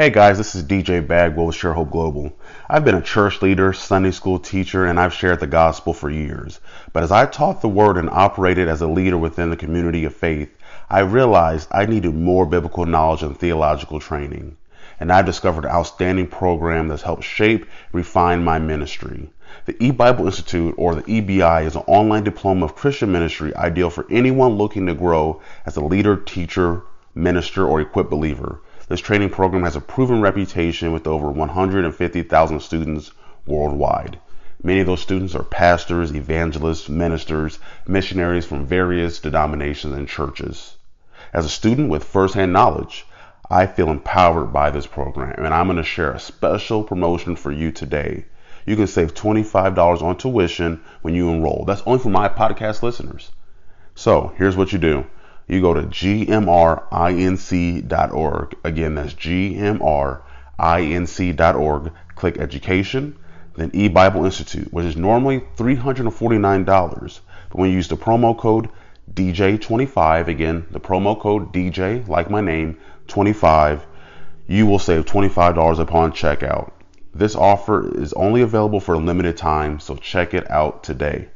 Hey guys, this is DJ Bagwell with Share Hope Global. I've been a church leader, Sunday school teacher, and I've shared the gospel for years. But as I taught the word and operated as a leader within the community of faith, I realized I needed more biblical knowledge and theological training. And I've discovered an outstanding program that's helped shape, refine my ministry. The eBible Institute, or the EBI, is an online diploma of Christian ministry ideal for anyone looking to grow as a leader, teacher, minister, or equipped believer. This training program has a proven reputation with over 150,000 students worldwide. Many of those students are pastors, evangelists, ministers, missionaries from various denominations and churches. As a student with firsthand knowledge, I feel empowered by this program, and I'm going to share a special promotion for you today. You can save $25 on tuition when you enroll. That's only for my podcast listeners. So here's what you do you go to gmrinc.org. Again, that's gmrinc.org. Click education, then eBible Institute, which is normally $349. But when you use the promo code DJ25, again, the promo code DJ, like my name, 25, you will save $25 upon checkout. This offer is only available for a limited time, so check it out today.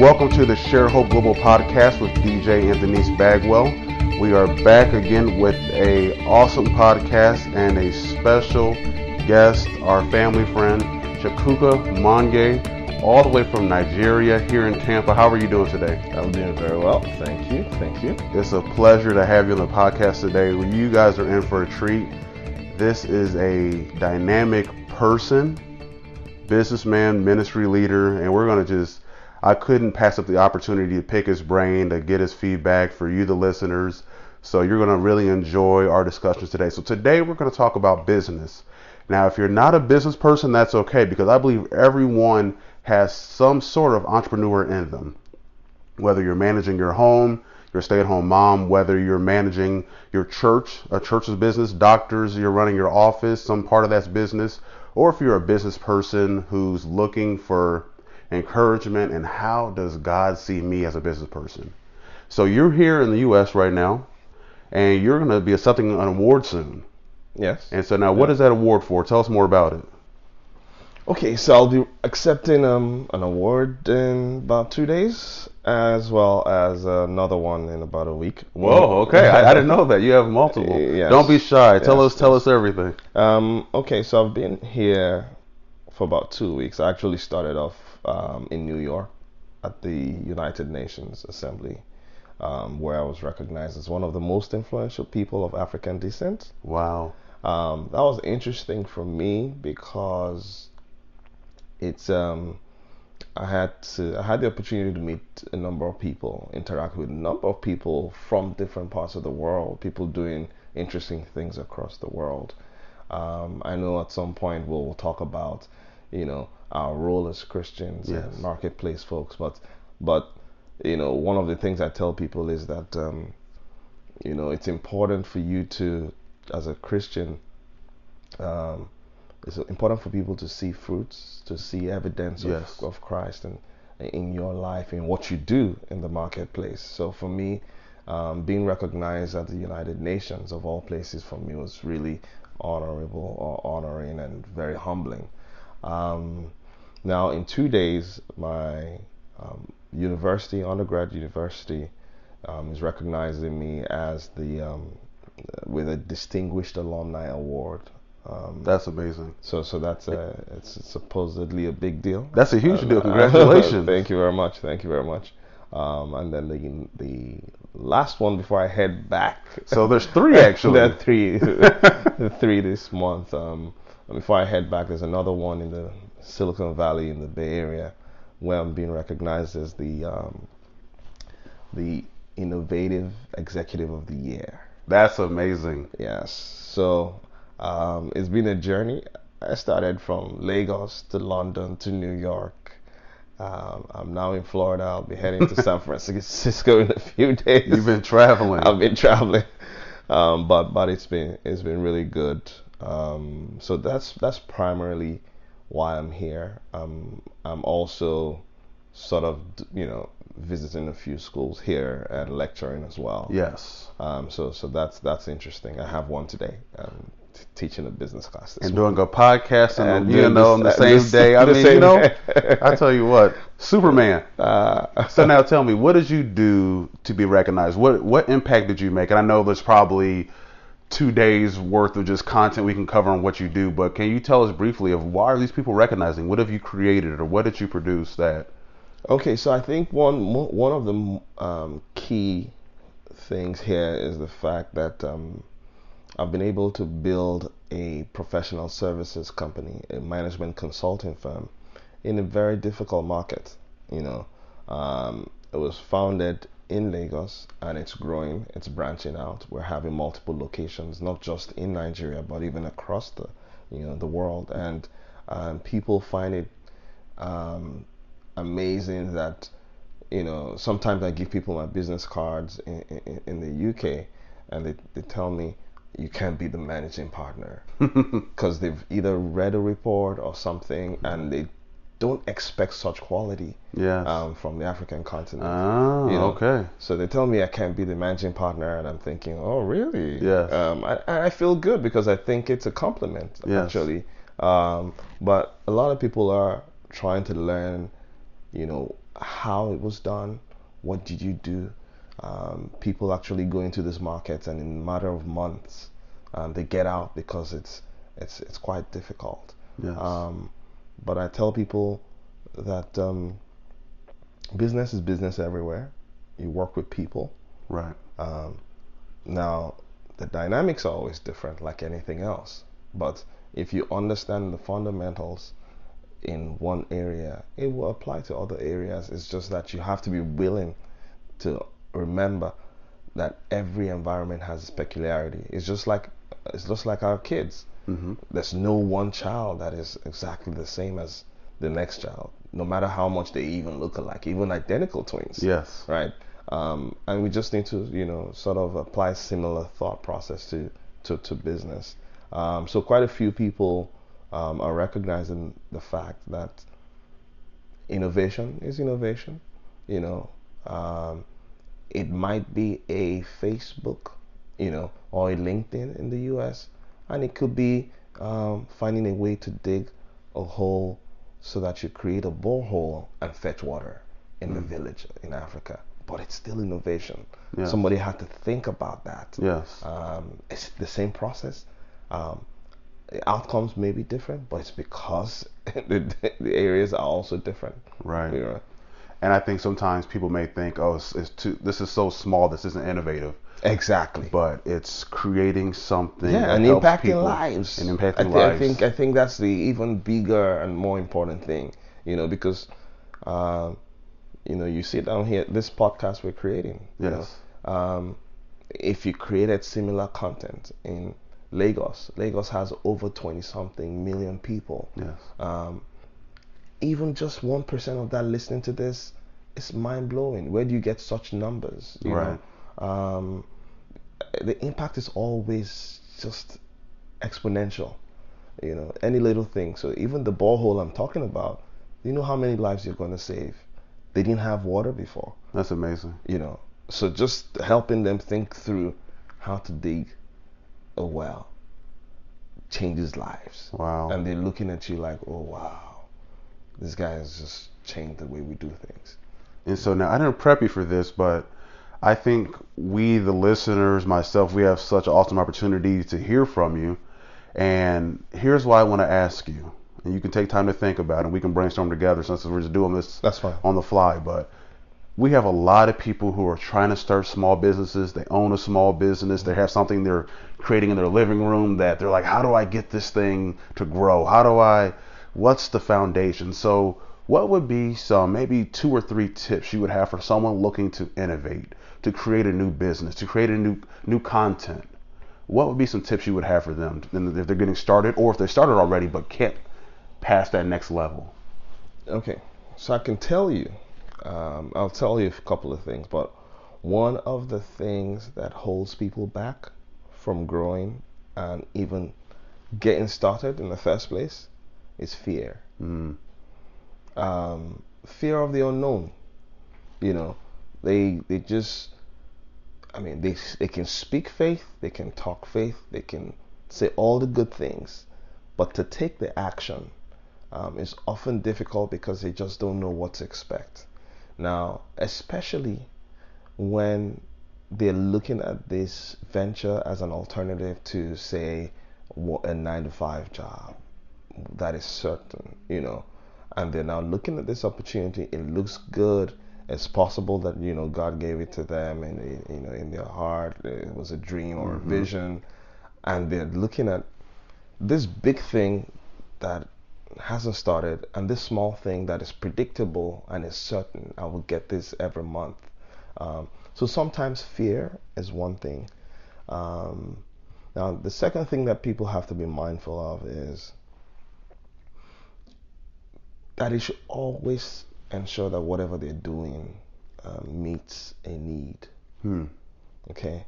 Welcome to the Share Hope Global Podcast with DJ and Denise Bagwell. We are back again with a awesome podcast and a special guest, our family friend, Chukwuka Monye, all the way from Nigeria here in Tampa. How are you doing today? I'm doing very well. Thank you. Thank you. It's a pleasure to have you on the podcast today. You guys are in for a treat. This is a dynamic person, businessman, ministry leader, and we're going to just I couldn't pass up the opportunity to pick his brain, to get his feedback for you, the listeners. So you're going to really enjoy our discussions today. So today we're going to talk about business. Now, if you're not a business person, that's okay because I believe everyone has some sort of entrepreneur in them. Whether you're managing your home, your stay-at-home mom, whether you're managing your church, a church's business, doctors, you're running your office, some part of that's business, or if you're a business person who's looking for encouragement, and how does God see me as a business person? So you're here in the U.S. right now, and you're going to be accepting an award soon. Yes. And so now, what yeah. is that award for? Tell us more about it. Okay, so I'll be accepting um, an award in about two days, as well as another one in about a week. Whoa, okay, I, I, didn't know that you have multiple. Yes. Don't be shy. Tell yes, us, tell yes. us everything. Um, okay, so I've been here for about two weeks. I actually started off um, in New York at the United Nations Assembly, um, where I was recognized as one of the most influential people of African descent. Wow. Um, that was interesting for me because it's um, I had to I had the opportunity to meet a number of people, interact with a number of people from different parts of the world, people doing interesting things across the world. Um, I know at some point we'll talk about, you know, our role as Christians yes. and marketplace folks. But but you know, one of the things I tell people is that um, you know it's important for you to, as a Christian, um, it's important for people to see fruits, to see evidence yes. of, of Christ and in your life, in what you do in the marketplace. So for me, um, being recognized at the United Nations of all places for me was really honorable or honoring and very humbling. Um, now, in two days, my um, university, undergrad university, um, is recognizing me as the um, with a distinguished alumni award. Um, that's amazing. So, so that's a it's supposedly a big deal. That's a huge deal. Congratulations. thank you very much. Thank you very much. Um, and then the the last one before I head back. So there's three actually. there three, three this month. Um, before I head back, there's another one in the Silicon Valley in the Bay Area, where I'm being recognized as the um, the innovative executive of the year. That's amazing. Yes. So um, it's been a journey. I started from Lagos to London to New York. Um, I'm now in Florida. I'll be heading to San Francisco in a few days. You've been traveling. I've been traveling, um, but but it's been it's been really good. Um, so that's that's primarily why I'm here. Um, I'm also sort of you know visiting a few schools here and lecturing as well. Yes. Um, so so that's that's interesting. I have one today. Um, t- teaching a business class. This And doing a podcast and, And you know on the uh, same this- day. I mean, you know. I tell you what, Superman. Uh, So now tell me, what did you do to be recognized? What what impact did you make? And I know there's probably two days worth of just content we can cover on what you do, but can you tell us briefly of why are these people recognizing? What have you created or what did you produce that? Okay, so I think one one of the um, key things here is the fact that um, I've been able to build a professional services company, a management consulting firm, in a very difficult market. You know, um, it was founded in Lagos and it's growing, it's branching out. We're having multiple locations, not just in Nigeria, but even across the you know the world, and um, people find it um, amazing that you know sometimes I give people my business cards in, in, in the UK and they, they tell me you can't be the managing partner because they've either read a report or something and they don't expect such quality Yes. um, from the African continent. oh, you know. okay. So they tell me I can't be the managing partner, and I'm thinking, oh, really? Yes. Um, I, I feel good because I think it's a compliment, Yes. actually. Um, but a lot of people are trying to learn, you know, how it was done. What did you do? Um, people actually go into this market, and in a matter of months, um, they get out because it's it's it's quite difficult. Yes. Um, but I tell people that um, business is business everywhere. You work with people. right. Um, now, the dynamics are always different, like anything else. But if you understand the fundamentals in one area, it will apply to other areas. It's just that you have to be willing to remember that every environment has its peculiarity. It's just like it's just like our kids. hmm There's no one child that is exactly the same as the next child, no matter how much they even look alike, even identical twins Yes. right? Um, and we just need to, you know, sort of apply similar thought process to to, to business. Um, so quite a few people um, are recognizing the fact that innovation is innovation. You know, um, it might be a Facebook, you know, or a LinkedIn in the U.S., and it could be um, finding a way to dig a hole so that you create a borehole and fetch water in the village in Africa. But it's still innovation. Yes. Somebody had to think about that. Yes. Um, it's the same process. Um, the outcomes may be different, but it's because the, the areas are also different. Right. You know? And I think sometimes people may think, oh, it's, it's too. This is so small. This isn't innovative. Exactly. But it's creating something. yeah, and impacting people lives. And impacting I, thi- lives. I think I think that's the even bigger and more important thing. You know, because um, you know you sit down here, this podcast we're creating. you Yes. know, um, if you created similar content in Lagos, Lagos has over twenty something million people. Yes. Um, even just one percent of that listening to this is mind blowing. Where do you get such numbers? You Right. Know? Um, the impact is always just exponential. You know, any little thing. So even the borehole I'm talking about, you know how many lives you're going to save. They didn't have water before. That's amazing. You know, so just helping them think through how to dig a well changes lives. Wow. And they're looking at you like, oh wow, this guy has just changed the way we do things. And so now I didn't prep you for this, but I think we, the listeners, myself, we have such an awesome opportunity to hear from you. And here's why I want to ask you. And you can take time to think about it. And we can brainstorm together since we're just doing this That's fine. on the fly. But we have a lot of people who are trying to start small businesses. They own a small business. They have something they're creating in their living room that they're like, how do I get this thing to grow? How do I, what's the foundation? So, what would be some maybe two or three tips you would have for someone looking to innovate, to create a new business, to create a new new content? What would be some tips you would have for them if they're getting started, or if they started already but can't pass that next level? Okay, so I can tell you, um, I'll tell you a couple of things, but one of the things that holds people back from growing and even getting started in the first place is fear. Mm, Um, fear of the unknown. You know, they they just I mean they they can speak faith, they can talk faith, they can say all the good things, but to take the action um, is often difficult because they just don't know what to expect. Now, especially when they're looking at this venture as an alternative to, say, a nine to five job that is certain, you know, and they're now looking at this opportunity. It looks good. It's possible that you know God gave it to them, and you know in their heart it was a dream or mm-hmm. a vision, and they're looking at this big thing that hasn't started and this small thing that is predictable and is certain I will get this every month. Um, so sometimes fear is one thing. Um, now the second thing that people have to be mindful of is that they should always ensure that whatever they're doing um, meets a need. Hmm. Okay.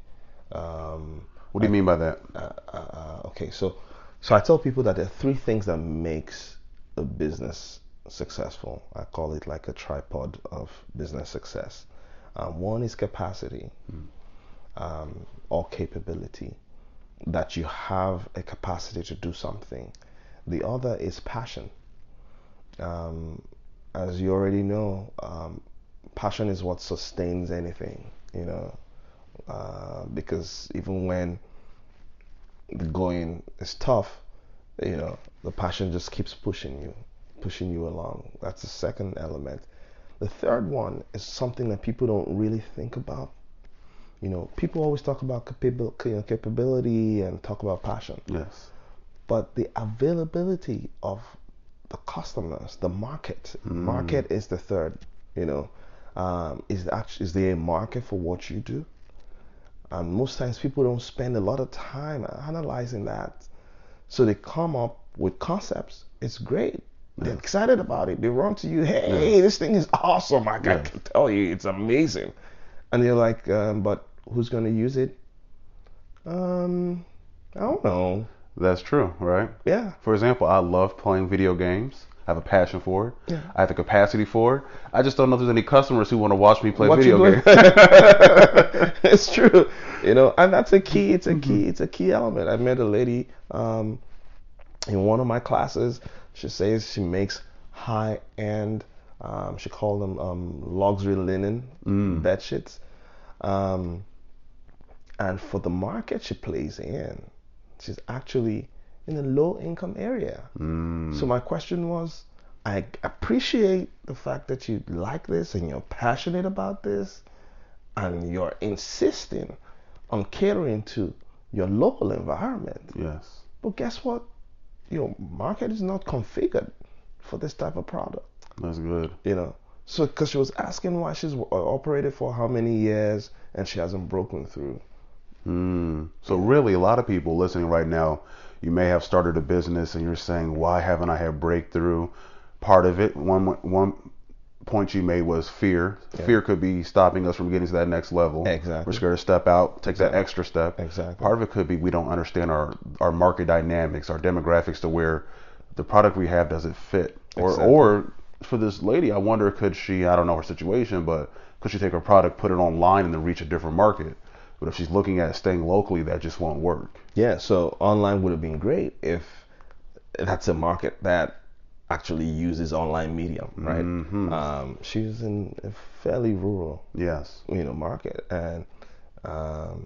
Um, what do you I, mean by that? Uh, uh, uh, okay, so so I tell people that there are three things that makes a business successful. I call it like a tripod of business success. Um, one is capacity mm. um, or capability, that you have a capacity to do something. The other is passion. Um, as you already know, um, passion is what sustains anything, you know, uh, because even when the going is tough, you know, the passion just keeps pushing you, pushing you along. That's the second element. The third one is something that people don't really think about. You know, people always talk about capability and talk about passion. Yes. But the availability of the customers, the market, mm. market is the third. You know, um, is actually is there a market for what you do? And most times people don't spend a lot of time analyzing that. So they come up with concepts. It's great. Yeah. They're excited about it. They run to you, hey, yeah. this thing is awesome. I, yeah. can tell you, it's amazing. And you're like, um, but who's going to use it? Um, I don't know. That's true, right? Yeah. For example, I love playing video games. I have a passion for it. Yeah. I have the capacity for it. I just don't know if there's any customers who want to watch me play what video games. it's true, you know, and that's a key. It's a key. It's a key element. I met a lady um, in one of my classes. She says she makes high end. Um, she called them um, luxury linen mm. bed sheets. Um, and for the market she plays in, she's actually in a low income area. Mm. So my question was, I appreciate the fact that you like this and you're passionate about this and you're insisting on catering to your local environment. Yes. But guess what? Your market is not configured for this type of product. That's good. You know, so because she was asking why she's operated for how many years and she hasn't broken through. Mm. So really, a lot of people listening right now, you may have started a business and you're saying, why haven't I had breakthrough? Part of it, one one point you made was fear. Yeah. Fear could be stopping us from getting to that next level. Exactly. We're scared to step out, take exactly. that extra step. Exactly. Part of it could be we don't understand our our market dynamics, our demographics to where the product we have doesn't fit. Or exactly. or for this lady, I wonder could she I don't know her situation, but could she take her product, put it online, and then reach a different market? But if she's looking at staying locally, that just won't work. Yeah, so online would have been great if that's a market that actually uses online medium, right? Mm-hmm. Um, she's in a fairly rural, yes, you know, market, and um,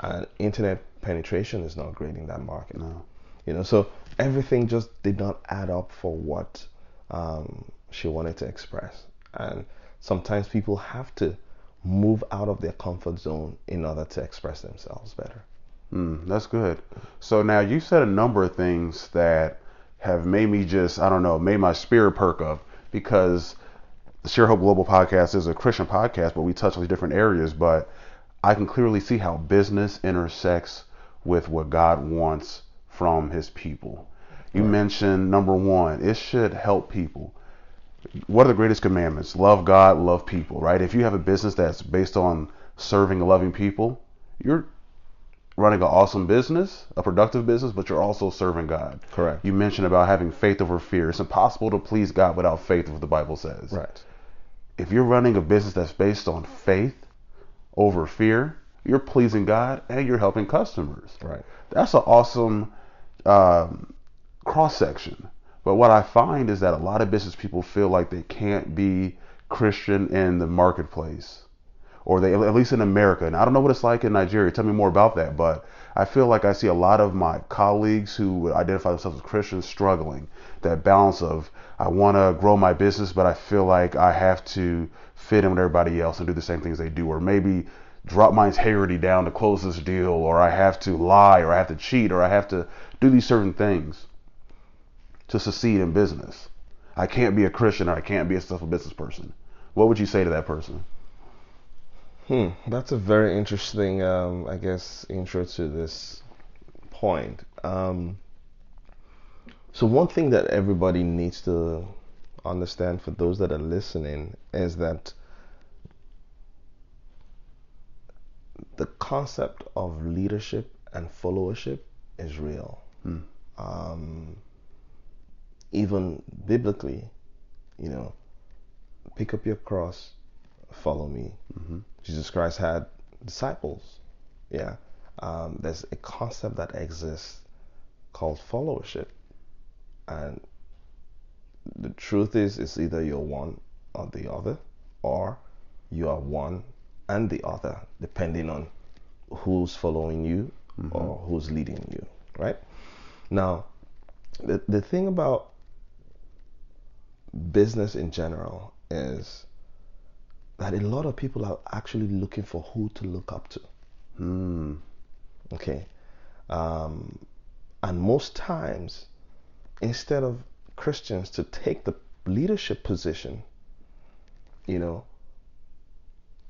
and internet penetration is not great in that market. No. You know, so everything just did not add up for what um, she wanted to express, and sometimes people have to move out of their comfort zone in order to express themselves better. Mm, that's good. So now you said a number of things that have made me just, I don't know, made my spirit perk up because the Share Hope Global podcast is a Christian podcast, but we touch on different areas. But I can clearly see how business intersects with what God wants from his people. You right. mentioned number one, it should help people what are the greatest commandments? Love God, love people, right? If you have a business that's based on serving and loving people, you're running an awesome business, a productive business, but you're also serving God. Correct. You mentioned about having faith over fear. It's impossible to please God without faith, what the Bible says. Right. If you're running a business that's based on faith over fear, you're pleasing God and you're helping customers. Right. That's an awesome um, cross section. But what I find is that a lot of business people feel like they can't be Christian in the marketplace, or they at least in America. And I don't know what it's like in Nigeria. Tell me more about that. But I feel like I see a lot of my colleagues who identify themselves as Christians struggling. That balance of I want to grow my business, but I feel like I have to fit in with everybody else and do the same things they do, or maybe drop my integrity down to close this deal, or I have to lie, or I have to cheat, or I have to do these certain things to succeed in business. I can't be a Christian or I can't be a successful business person. What would you say to that person? Hmm, that's a very interesting, um, I guess, intro to this point. Um, so one thing that everybody needs to understand for those that are listening is that the concept of leadership and followership is real. Hmm. Um, even biblically, you know, pick up your cross, follow me. Mm-hmm. Jesus Christ had disciples. Yeah. Um, there's a concept that exists called followership. And the truth is, it's either you're one or the other, or you are one and the other, depending on who's following you Mm-hmm. or who's leading you, right? Now, the, the thing about business in general is that a lot of people are actually looking for who to look up to. Hmm. Okay. Um, and most times, instead of Christians to take the leadership position, you know,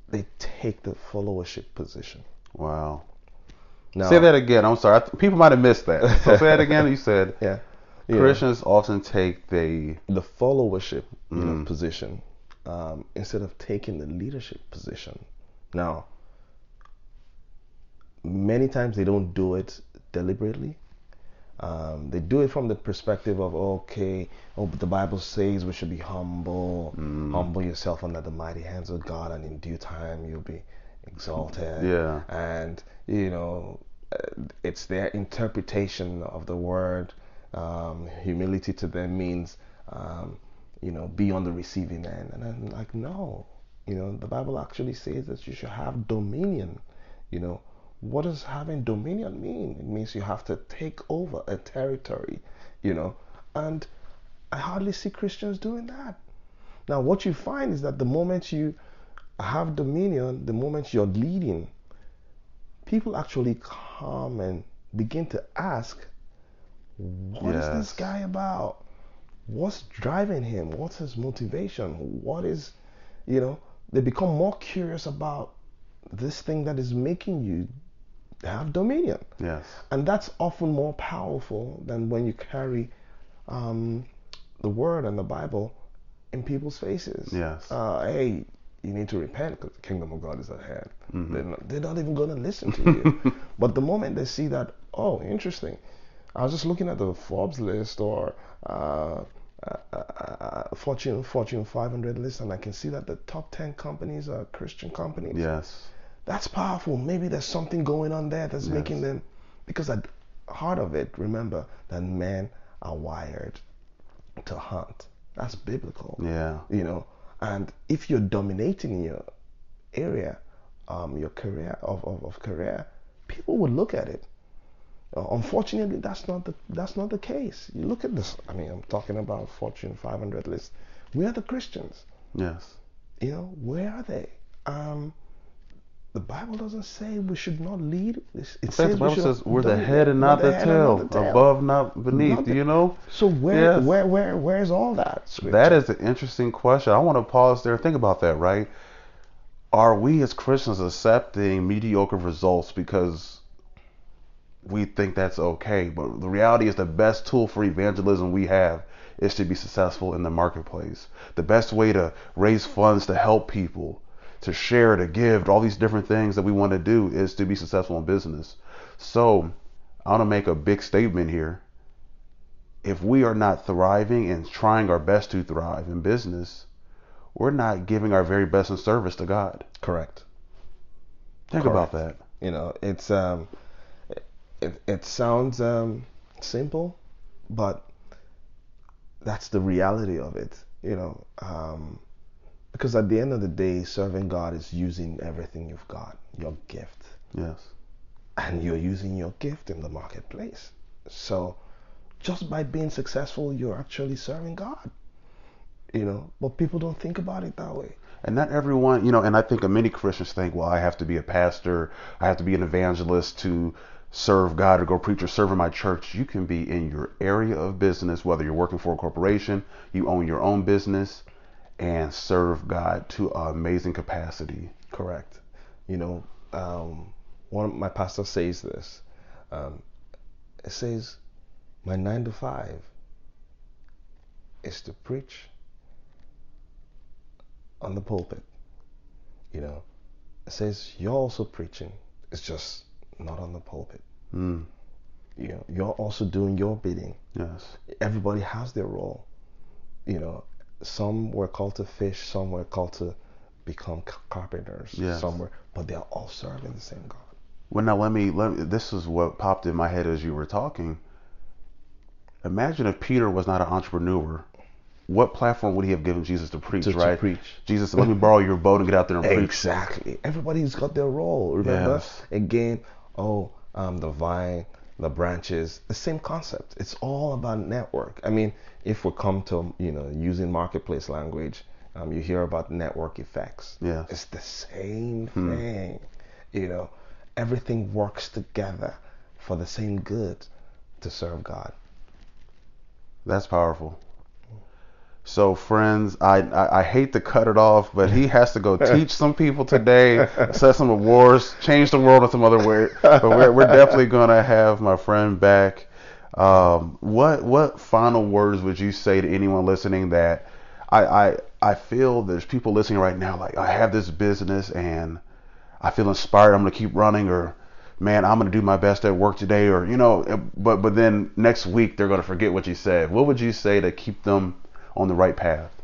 they take the followership position. Wow. Now, Say that again. I'm sorry. Th- people might have missed that. So say that again. You said Yeah. Yeah. Christians often take the the followership you know, Mm. position um, instead of taking the leadership position. Now, many times they don't do it deliberately. Um, they do it from the perspective of okay, oh, but the Bible says we should be humble, Mm. humble yourself under the mighty hands of God, and in due time you'll be exalted. Yeah. and you know, uh, it's their interpretation of the word. Um, humility to them means, um, you know, be on the receiving end, and I'm like, no, you know, the Bible actually says that you should have dominion. You know, what does having dominion mean? It means you have to take over a territory, you know, and I hardly see Christians doing that. Now, what you find is that the moment you have dominion, the moment you're leading, people actually come and begin to ask, "What is this guy about? What's driving him? What's his motivation? What is, you know, they become more curious about this thing that is making you have dominion. yes. And that's often more powerful than when you carry um, the word and the Bible in people's faces. Yes. Uh, hey, you need to repent because the kingdom of God is at hand. Mm-hmm. They're, not, they're not even going to listen to you. but the moment they see that, oh, interesting. I was just looking at the Forbes list or uh, uh, uh, uh, Fortune Fortune 500 list, and I can see that the top 10 companies are Christian companies Yes. that's powerful. Maybe there's something going on there that's Yes. making them, because at the heart of it, remember that men are wired to hunt. That's biblical. Yeah. You know, and if you're dominating in your area, um, your career of, of, of career, people would look at it. Uh, unfortunately, that's not the that's not the case. You look at this. I mean, I'm talking about Fortune 500 list. Where are the Christians? Yes. You know, where are they? Um, the Bible doesn't say we should not lead. It says the Bible should says we're the head and not we're the tail, not the tail. above, not beneath. Not the- you know? So where, Yes. where, where, where's all that? Scripture? That is an interesting question. I want to pause there. And think about that, right? Are we as Christians accepting mediocre results because we think that's okay? But the reality is, the best tool for evangelism we have is to be successful in the marketplace. The best way to raise funds to help people, to share, to give, all these different things that we want to do is to be successful in business. So I want to make a big statement here. If we are not thriving and trying our best to thrive in business, we're not giving our very best in service to God. Correct. Think Correct. about that. You know, it's um, it, it sounds um, simple, but that's the reality of it. You know, um, because at the end of the day, serving God is using everything you've got, your gift. Yes. And you're using your gift in the marketplace. So just by being successful, you're actually serving God. You know, but people don't think about it that way. And not everyone, you know, and I think many Christians think, well, I have to be a pastor, I have to be an evangelist to serve God or go preach or serve in my church. You can be in your area of business, whether you're working for a corporation, you own your own business, and serve God to an amazing capacity. Correct. You know, um, one of my pastor says this. Um, it says, my nine to five is to preach on the pulpit. You know, it says you're also preaching. It's just not on the pulpit. Mm. You know, you're also doing your bidding. Yes. Everybody has their role. You know, some were called to fish, some were called to become carpenters yes. somewhere, but they're all serving the same God. Well, now let me let me, this is what popped in my head as you were talking. Imagine if Peter was not an entrepreneur. What platform would he have given Jesus to preach, to, right? To preach. Jesus said, let me borrow your boat and get out there and exactly. preach. Exactly. Everybody's got their role, remember? Yes. Again, oh, um, the vine, the branches, the same concept. It's all about network. I mean, if we come to, you know, using marketplace language, um, you hear about network effects. Yeah. It's the same hmm. thing. You know, everything works together for the same good to serve God. That's powerful. So, friends, I, I, I, hate to cut it off, but he has to go teach some people today, set some awards, change the world in some other way. But we're, we're definitely going to have my friend back. Um, what what final words would you say to anyone listening that I, I I feel there's people listening right now like I have this business and I feel inspired. I'm going to keep running, or man, I'm going to do my best at work today, or you know, but but then next week they're going to forget what you said. What would you say to keep them on the right path?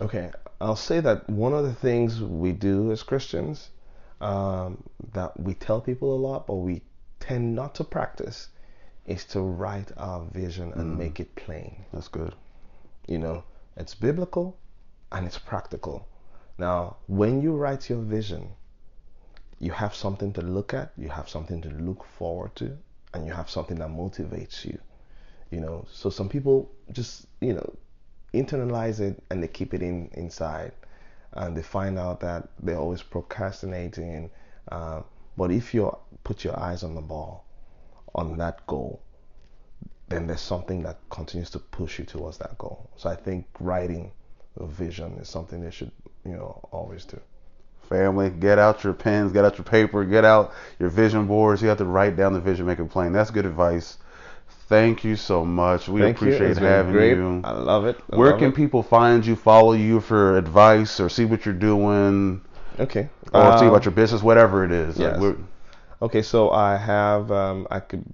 Okay, I'll say that one of the things we do as Christians um, that we tell people a lot, but we tend not to practice, is to write our vision and mm. make it plain. That's good. You know, it's biblical and it's practical. Now, when you write your vision, you have something to look at, you have something to look forward to, and you have something that motivates you. You know, so some people just, you know, internalize it and they keep it in inside, and they find out that they're always procrastinating. Uh, but if you put your eyes on the ball, on that goal, then there's something that continues to push you towards that goal. So I think writing a vision is something they should, you know, always do. Family, get out your pens, get out your paper, get out your vision boards. You have to write down the vision, make it plain. That's good advice. Thank you so much. We Thank appreciate having great. you. I love it. I Where love can it. people find you, follow you for advice, or see what you're doing? Okay. Or um, see about your business, whatever it is. Yes. Like okay, so I have, um, I could,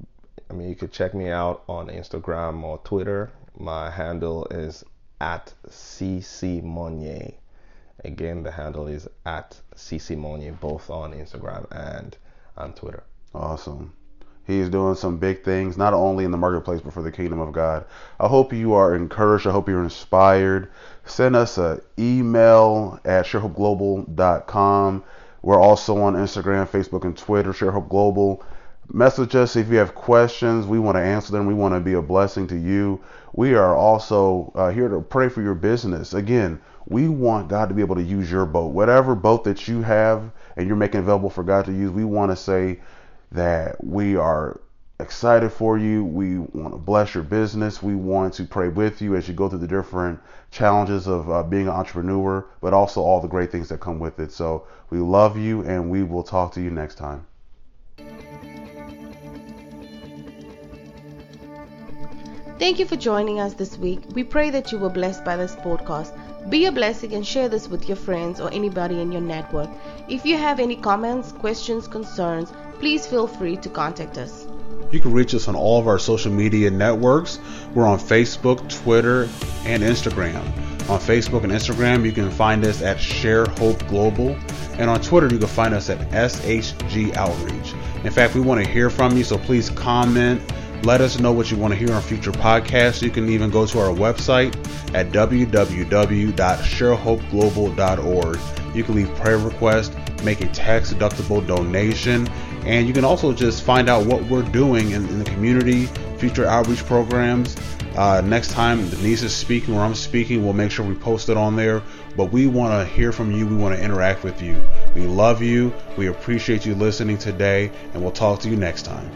I mean, you could check me out on Instagram or Twitter. My handle is at CC Monye. Again, the handle is at CC Monye, both on Instagram and on Twitter. Awesome. He is doing some big things, not only in the marketplace, but for the kingdom of God. I hope you are encouraged. I hope you're inspired. Send us an email at sharehopeglobal.com. We're also on Instagram, Facebook, and Twitter, ShareHope Global. Message us if you have questions. We want to answer them. We want to be a blessing to you. We are also uh, here to pray for your business. Again, we want God to be able to use your boat. Whatever boat that you have and you're making available for God to use, we want to say that we are excited for you. We want to bless your business. We want to pray with you as you go through the different challenges of uh, being an entrepreneur, but also all the great things that come with it. So we love you and we will talk to you next time. Thank you for joining us this week. We pray that you were blessed by this podcast. Be a blessing and share this with your friends or anybody in your network. If you have any comments, questions, concerns, please feel free to contact us. You can reach us on all of our social media networks. We're on Facebook, Twitter, and Instagram. On Facebook and Instagram, you can find us at Share Hope Global. And on Twitter, you can find us at SHG Outreach. In fact, we want to hear from you, so please comment. Let us know what you want to hear on future podcasts. You can even go to our website at www.sharehopeglobal.org. You can leave prayer requests, make a tax deductible donation, and you can also just find out what we're doing in, in the community, future outreach programs. Uh, next time Denise is speaking or I'm speaking, we'll make sure we post it on there. But we want to hear from you. We want to interact with you. We love you. We appreciate you listening today, and we'll talk to you next time.